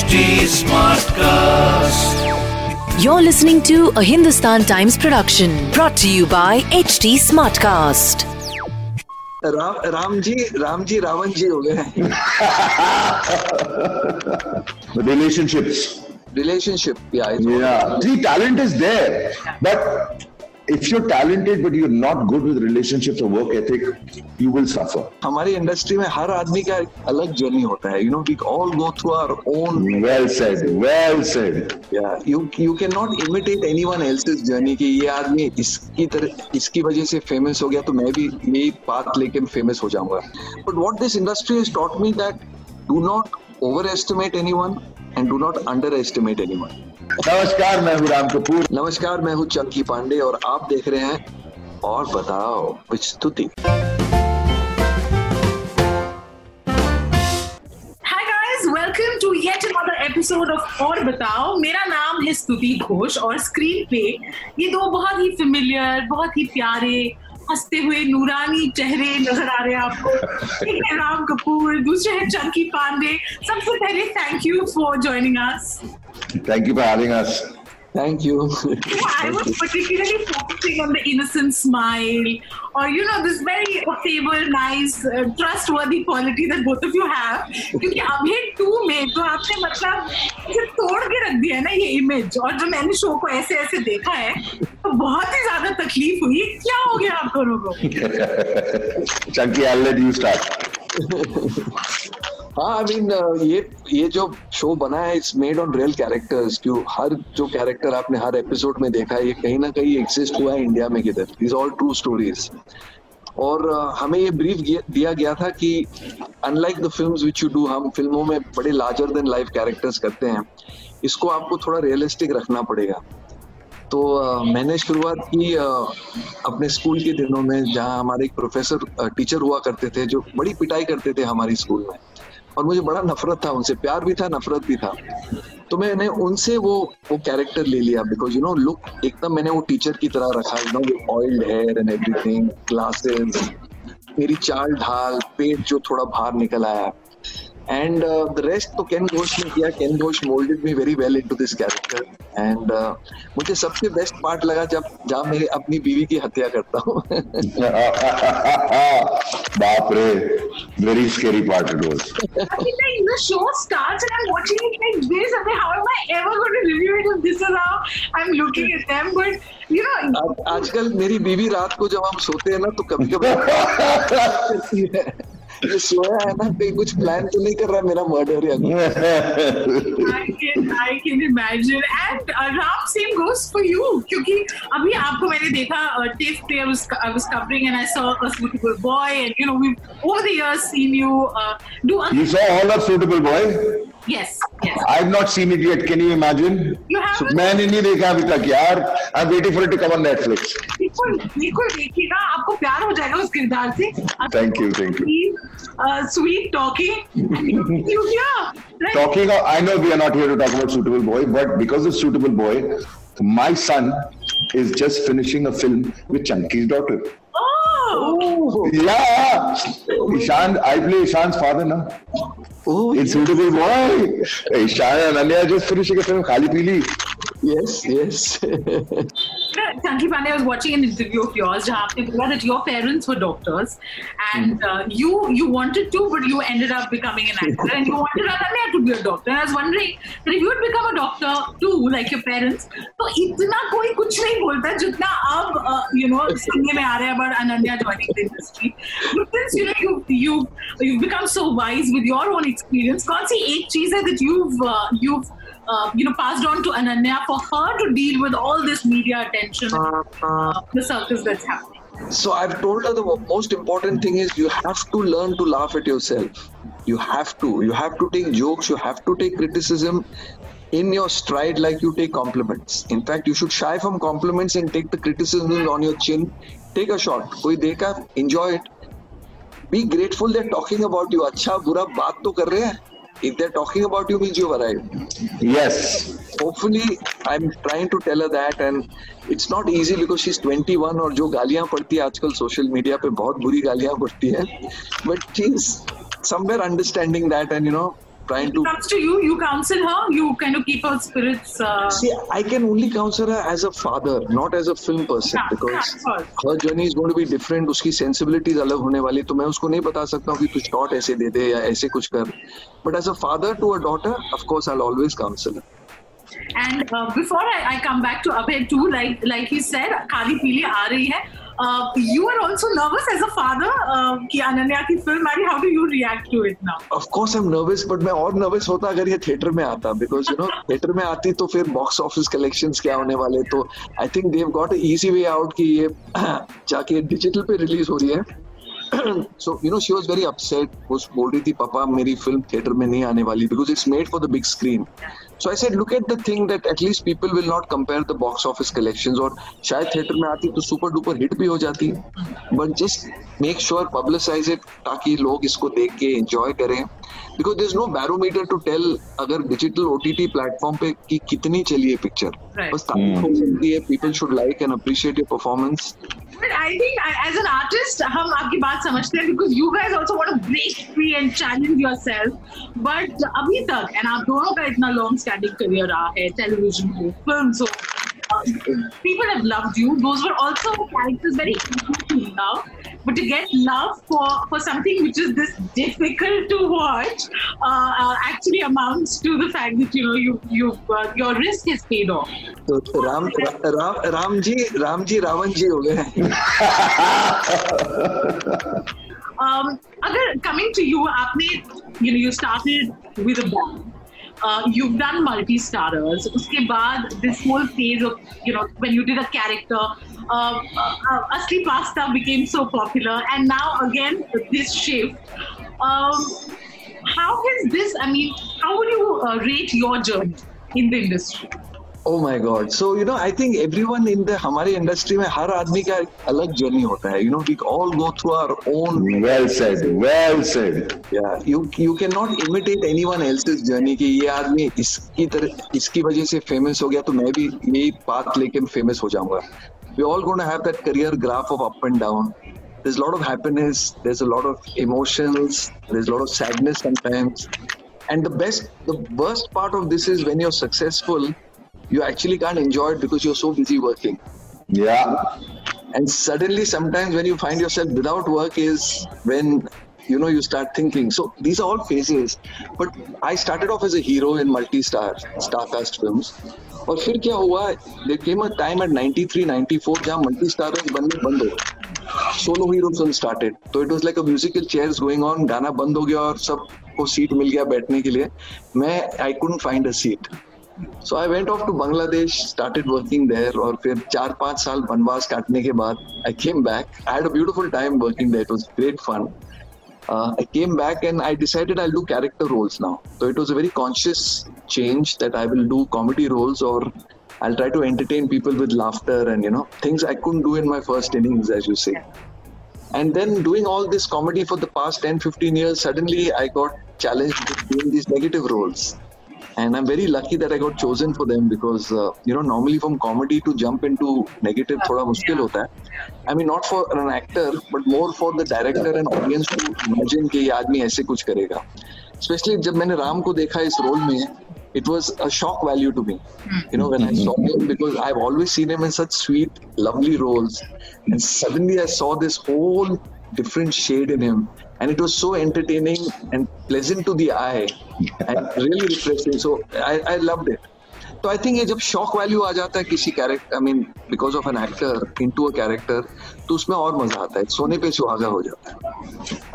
HT Smartcast. You're listening to a Hindustan Times production brought to you by HT Smartcast. Ram Ram ji Ram ji Ravan जी हो गए relationships relationship yeah the talent is there but if you're talented but you're not good with relationships or work ethic, you will suffer. हमारी industry में हर आदमी का अलग journey होता है you know we all go through our own Well said. Well said. You you can not imitate anyone else's journey कि ये आदमी इसकी तरह इसकी वजह से फ़ेमस हो गया तो मैं भी यही बात लेके फ़ेमस हो जाऊँगा but what this industry has taught me that do not overestimate anyone and do not underestimate anyone नमस्कार मैं हूँ राम कपूर। नमस्कार मैं हूँ चंकी पांडे और आप देख रहे हैं और बताओ विच स्तुति। Hi guys, welcome to yet another episode of और बताओ। मेरा नाम है स्तुति घोष और स्क्रीन पे ये दो बहुत ही फेमिलियर बहुत ही प्यारे हँसते हुए नूरानी चेहरे नज़र आ रहे हैं आपको। एक है, राम कपूर, दूसरे है चंकी पांडे। सबसे पहले thank you for joining us thank you for having us. Thank you I was particularly focusing on the innocent smile or you know this very affable, nice, uh, trustworthy quality that both of you have. क्योंकि अभी to में तो आपने मतलब इसे तोड़ के रख दिया है ना ये इमेज और जो मैंने शो को ऐसे ऐसे देखा है तो बहुत ही ज़्यादा तकलीफ़ हुई क्या हो गया आप दोनों को Chunky, I'll let you start. हाँ आई मीन ये ये जो शो बना है it's made on real characters क्यों? हर जो कैरेक्टर आपने हर एपिसोड में देखा है ये कहीं ना कहीं एग्जिस्ट हुआ है इंडिया में किधर? इज़ ऑल ट्रू स्टोरीज और uh, हमें ये ब्रीफ दिया गया था कि unlike the film which you do हम फ़िल्मों में बड़े लार्जर देन लाइफ कैरेक्टर्स करते हैं इसको आपको थोड़ा रियलिस्टिक रखना पड़ेगा। तो अ, मैंने शुरुआत की अपने स्कूल के दिनों में जहाँ हमारे एक प्रोफेसर टीचर हुआ करते थे जो बड़ी पिटाई करते थे हमारी स्कूल में। और मुझे बड़ा नफरत था उनसे, प्यार भी था, नफरत भी था। तो मैंने उनसे वो वो कैरेक्टर ले लिया बिकॉज़ यू नो लुक एकदम मैंने वो टीचर की तरह रखा you know oiled hair and everything glasses मेरी चाल ढाल, पेट जो थोड़ा बाहर निकल आया। एंड द रेस्ट तो केन घोष ने किया Ken Ghosh moulded me very well into this character and मुझे सबसे बेस्ट पार्ट लगा जब जहाँ मैं अपनी बीवी की हत्या करता हूँ बाप रे very scary part it was. I mean, like, the show starts and I'm watching it like this and how am I ever going to review it if this is how I'm looking at them but you know आज- आजकल मेरी बीवी रात को जब हम सोते हैं ना तो कभी कभी सोया है ना कहीं कुछ प्लान तो नहीं कर रहा मेरा मर्डर या I can imagine and Ram same goes for you क्योंकि अभी आपको मैंने देखा uh, टेस्ट पे I was covering and I saw a suitable boy and you know we over the years seen you do you saw all suitable boy Yes, yes. I've not seen it yet. Can you imagine? You have. So, नहीं देखा अभी तक यार. I'm waiting for it to come on Netflix. बिल्कुल बिल्कुल देखिएगा आपको प्यार हो जाएगा उस किरदार से. Thank you, thank you. uh, sweet talking, you Talking, uh, I know we are not here to talk about Suitable Boy, but because of Suitable Boy, my son is just finishing a film with Chunky's daughter. Oh. Yeah. Ishaan, I play Ishaan's father now. Oh, it's suitable boy. Ishaan and Ananya just finishing a film, Khali Pili. Yes, yes. Chunky Pandey, I was watching an interview of yours जहाँ आपने बोला that your parents were doctors and uh, you you wanted to but you ended up becoming an actor and you wanted Ananya to be a doctor. And I was wondering that if you had become a doctor too like your parents तो इतना कोई कुछ नहीं बोलता जितना अब uh, you know सुनने में आ रहा है about Ananya joining the industry. But since you know you you you've become so wise with your own experience, कौन सी एक चीज है that you've uh, you've uh, you know, passed on to Ananya for her to deal with all this media attention, uh, the circus that's happening. So I've told her the most important thing is you have to learn to laugh at yourself. You have to. You have to take jokes. You have to take criticism in your stride like you take compliments. In fact, you should shy from compliments and take the criticism on your chin. Take a shot. कोई देखा, enjoy it. Be grateful they're talking about you. अच्छा बुरा बात तो कर रहे हैं. If they're talking about you, means you've arrived. Yes. hopefully i'm trying to tell her that and it's not easy because she's 21 और जो गालियां पड़ती है आजकल सोशल मीडिया पे बहुत बुरी गालियां पड़ती है but she's somewhere understanding that and you know trying to comes to you, you counsel her, you kind of keep her spirits. Uh, See, I can only counsel her as a father, not as a film person, Yeah, because yeah, her journey is going to be different. उसकी sensibilities अलग होने वाली, तो मैं उसको नहीं बता सकता हूँ कि तू shot ऐसे दे दे या ऐसे कुछ कर. But as a father to a daughter, of course, I'll always counsel her. And uh, before I, I come back to Abhay too, like like he said, Kali Pili aa rahi hai. Uh, you are also nervous as a father uh, कि अनन्या की film आ रही. How do you react to it now? Of course, I'm nervous, but मैं और nervous होता अगर ये theater में आता, because you know theater में आती तो फिर box office collections क्या होने वाले तो I think they've got an easy way out कि ये जाके digital पे release हो रही है. so you know she was very upset वो बोल रही थी पापा मेरी फ़िल्म थिएटर में नहीं आने वाली because it's made for the big screen so I said look at the thing that at least people will not compare the box office collections और शायद थिएटर में आती तो सुपर डुपर हिट भी हो जाती। But just make sure publicise it ताकि लोग इसको देख के एंजॉय करें। Because there is no barometer to tell अगर digital O T T platform पे कि कितनी चली है पिक्चर बस तारीफ़ हो सकती है people should like and appreciate your performance But I think I- as an artist, हम आपकी बात समझते हैं because you guys also want to break free and challenge yourself. But अभी तक and आप दोनों का इतना long standing career रहा है television हो, films हो, uh, people have loved you. Those were also characters very now. But to get love for for something which is this difficult to watch uh, uh, actually amounts to the fact that you know you you uh, your risk is paid off. तो राम राम राम जी राम जी रावण जी हो गए um, अगर coming to you, आपने you know you started with a band. uh, you've done multi-stars. This whole phase of, you know, when you did a character, uh, uh, uh, Aakhri Pasta became so popular. And now again, this shift. Um, how has this, I mean, how would you uh, rate your journey in the industry? Oh my God so you know I think everyone in the हमारी industry में हर आदमी का अलग journey होता है you know we all go through our own Well said. Well said. You you can not imitate anyone else's journey कि ये आदमी इसकी तरह इसकी वजह से फ़ेमस हो गया तो मैं भी यही बात लेके फ़ेमस हो जाऊँगा we all gonna have that career graph of up and down there's a lot of happiness there's a lot of emotions there's a lot of sadness sometimes and the best the worst part of this is when you're successful you actually can't enjoy it because you're so busy working Yeah. and suddenly sometimes when you find yourself without work is when you know you start thinking so these are all phases but i started off as a hero in multi-star star cast films और फिर क्या हुआ there came a time at 93 94 जहाँ multi starrers बनने बंद हो solo hero film started तो it was like a musical chairs going on गाना बंद हो गया और सबको सीट मिल गया बैठने के लिए मैं I couldn't find a seat so I went off to Bangladesh started working there और फिर चार पांच साल वनवास काटने के बाद I came back I had a beautiful time working there it was great fun I came back and I decided I'll do character roles now. So it was a very conscious change that I will do comedy roles or I'll try to entertain people with laughter and you know things I couldn't do in my first innings, as you say. And then doing all this comedy for the past 10 15 years, suddenly I got challenged with doing these negative roles. And I'm very lucky that I got chosen for them because, uh, you know, normally from comedy to jump into negative thoda mushkil hota hai. I mean, not for an actor, but more for the director and audience to imagine कि ये आदमी ऐसे कुछ करेगा. Especially जब मैंने राम को देखा इस रोल में, it was a shock value to me. You know, when I saw him, because I've always seen him in such sweet, lovely roles, and suddenly I saw this whole different shade in him, and it was so entertaining and pleasant to the eye, and really refreshing. So I, I loved it. तो I think ये जब shock value आ जाता है किसी character I mean because of an actor into a character तो उसमें और मजा आता है सोने पे सुहागा हो जाता है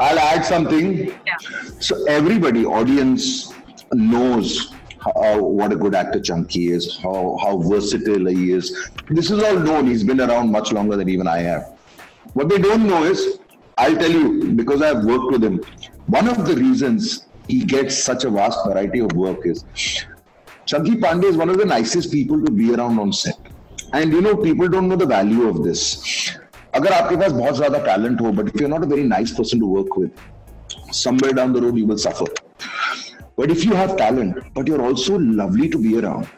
I'll add something. Yeah. So everybody, audience knows how, what a good actor Chunky is, how how versatile he is. This is all known. He's been around much longer than even I have. What they don't know is, I'll tell you because I've worked with him. One of the reasons he gets such a vast variety of work is Chunky Pandey is one of the nicest people to be around on set. And you know, people don't know the value of this. अगर आपके पास बहुत ज्यादा talent हो but if you not a very nice person to work with somewhere down the road you will suffer. But if you have talent, but you're also lovely to be around,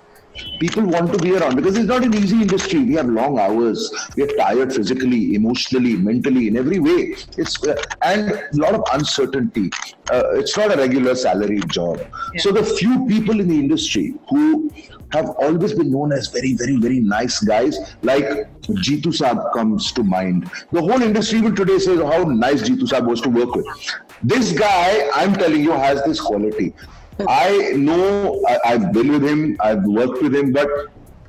people want to be around because it's not an easy industry. We have long hours. We are tired physically, emotionally, mentally, in every way. It's uh, and a lot of uncertainty. Uh, it's not a regular salary job. Yeah. So the few people in the industry who have always been known as very, very, very nice guys, like Jitu Saab comes to mind. The whole industry even today says how nice Jitu Saab was to work with. This guy, I'm telling you, has this quality. I know I, I've been with him, I've worked with him, but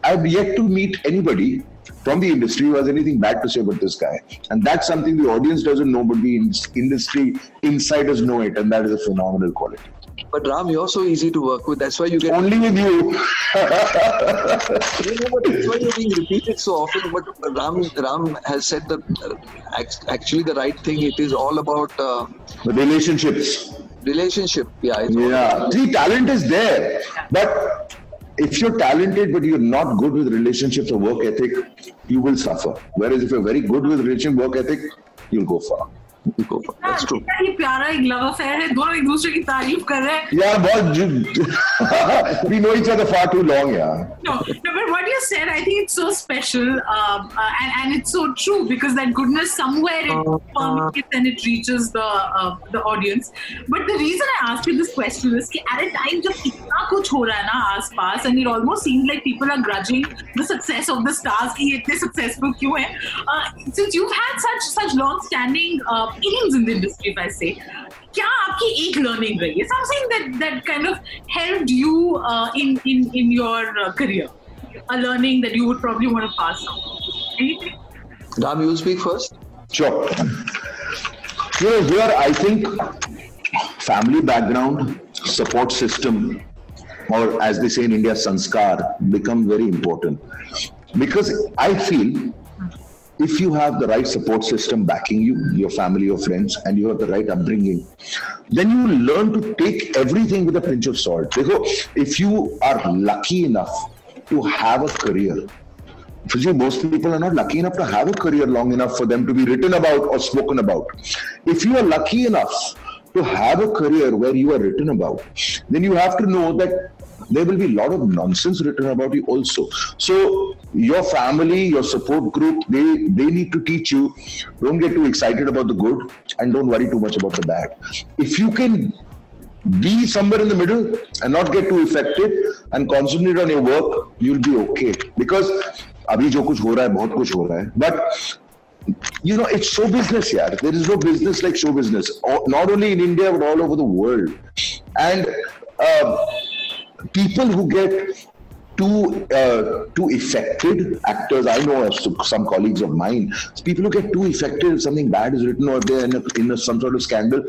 I've yet to meet anybody from the industry who has anything bad to say about this guy. And that's something the audience doesn't know, but the in- industry insiders know it, and that is a phenomenal quality. But Ram, you're so easy to work with. That's why you get. Only with you. You know, that's why you're being repeated so often. But Ram, Ram has said that uh, actually the right thing. It is all about uh, relationships. Relationship. Yeah. It's Yeah. See, talent is there. But if you're talented but you're not good with relationships or work ethic, you will suffer. Whereas if you're very good with relationship work ethic, you'll go far. कितना ही प्यारा एक love affair है दोनों एक दूसरे की तारीफ़ कर रहे हैं Yeah, but we know each other far too long, yeah. no, no, but what you said, I think it's so special, um, uh, and, and it's so true because that goodness somewhere it permeates and it reaches the uh, the audience. But the reason I asked you this question is that at a time जब इतना कुछ हो रहा है ना आसपास, and it almost seems like people are grudging the success of the stars कि ये इतने successful क्यों हैं? Uh, since you've had such such long-standing uh, innings in the industry, if I say, क्या आपकी एक learning रही है? Something that that kind of helped you uh, in in in your uh, career, a learning that you would probably want to pass on. Anything? Ram, you speak first. Sure. You know, here I think family background, support system, or as they say in India, sanskar, become very important. Because I feel if you have the right support system backing you, your family, your friends, and you have the right upbringing, then you learn to take everything with a pinch of salt. Because if you are lucky enough to have a career, for you, most people are not lucky enough to have a career long enough for them to be written about or spoken about. If you are lucky enough to have a career where you are written about, then you have to know that there will be a lot of nonsense written about you also. So your family, your support group, they they need to teach you. Don't get too excited about the good and don't worry too much about the bad. If you can be somewhere in the middle and not get too affected and concentrate on your work, you'll be okay. Because अभी जो कुछ हो रहा है बहुत कुछ हो रहा है but you know it's show business yeah there is no business like show business O- not only in india but all over the world and uh, people who get too uh, too affected actors i know some colleagues of mine people who get too affected if something bad is written or they're in, a, in a, some sort of scandal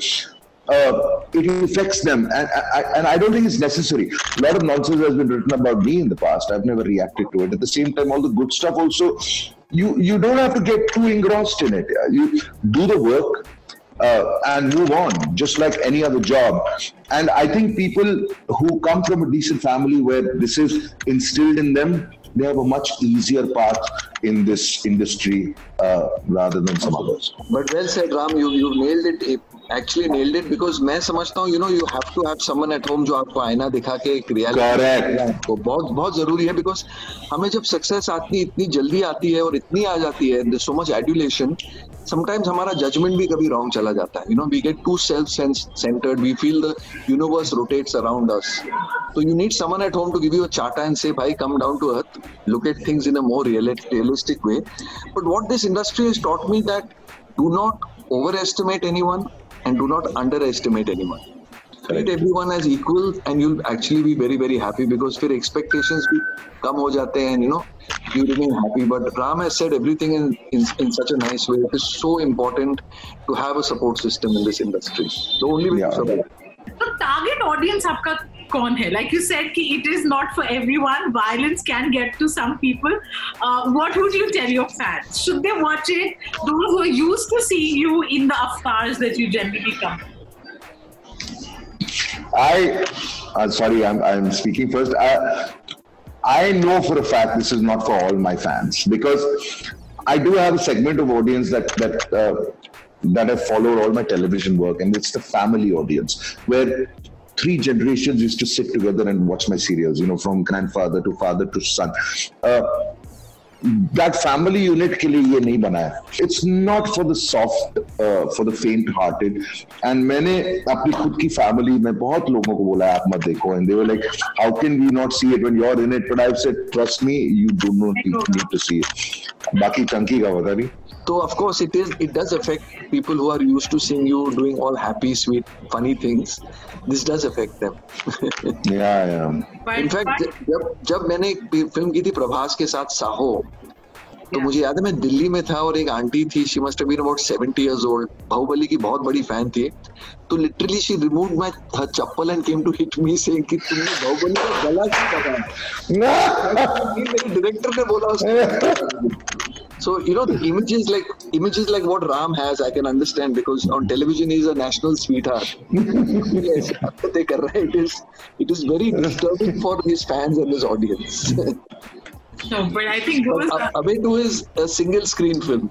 uh, it affects them. And I, and I don't think it's necessary. A lot of nonsense has been written about me in the past. I've never reacted to it. At the same time all the good stuff also you you don't have to get too engrossed in it. You do the work uh, and move on, just like any other job. And I think people who come from a decent family where this is instilled in them, they have a much easier path in this industry uh, rather than some others. But well said, Ram. You you nailed it. Actually nailed it because मैं समझता हूँ you know you have to have someone at home जो आपको आईना दिखा के एक. वो बहुत बहुत ज़रूरी है बिकॉज़ हमें जब सक्सेस आती इतनी जल्दी आती है और इतनी आ जाती है सो मच एडुलेशन समटाइम्स हमारा जजमेंट भी कभी रॉन्ग चला जाता है। You know we get to self centred we feel the universe rotates around us तो you need someone at home to give you a charter and say भाई come down to earth look at things in a more realistic way but what this industry has taught me that do not overestimate anyone and do not underestimate anyone treat everyone as equal and you'll actually be very very happy because फिर expectations भी कम हो जाते हैं you know you remain happy but Ram has said everything in, in in such a nice way it is so important to have a support system in this industry the only way Yeah. to survive So target audience आपका कौन है? Like you said कि it is not for everyone. Violence can get to some people. Uh, what would you tell your fans? Should they watch it? Those who are used to seeing you in the avatars that you generally come. I, uh, sorry, I'm, I'm speaking first. I, I know for a fact this is not for all my fans because I do have a segment of audience that that uh, that have followed all my television work, and it's the family audience where three generations used to sit together and watch my serials. You know, from grandfather to father to son. Uh, that family unit के लिए ये नहीं बना है it's not for the soft for the फेंट hearted and मैंने अपनी खुद की फैमिली में बहुत लोगों को बोला आप मत देखो and they were like how can we not see it when you are in it but I have said trust me you do not need to see it बाकी चंकी का बता रही So of course it is it does affect people who are used to seeing you doing all happy, sweet, funny things. This does affect them. yeah, yeah. But, in fact जब जब मैंने एक film की थी प्रभास के साथ साहो तो मुझे याद है मैं दिल्ली में था और एक आंटी थी she must been about 70 years old Baahubali की बहुत बड़ी फ़ैन थी तो literally she remove my chappal and came to hit me saying कि तुमने बाहुबली का गला क्यों पकड़ा मेरे डायरेक्टर ने बोला उसको So you know, images like images like what Ram has, I can understand because on television he's a national sweetheart. yes, it is it is very disturbing for his fans and his audience. No, but I think it was. अबे two is a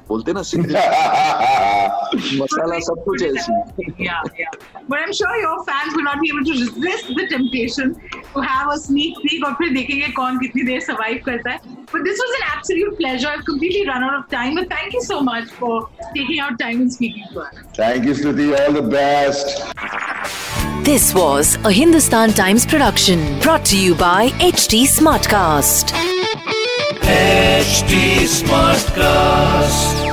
बोलते ना single मसाला सब कुछ है. yeah yeah. But I'm sure your fans will not be able to resist the temptation to have a sneak peek और फिर देखेंगे कौन कितनी देर survive करता है. But this was an absolute pleasure. I've completely run out of time but thank you so much for taking out time and speaking to us. Thank you Stuti. All the best. This was a Hindustan Times production brought to you by HT Smartcast. H D smart cast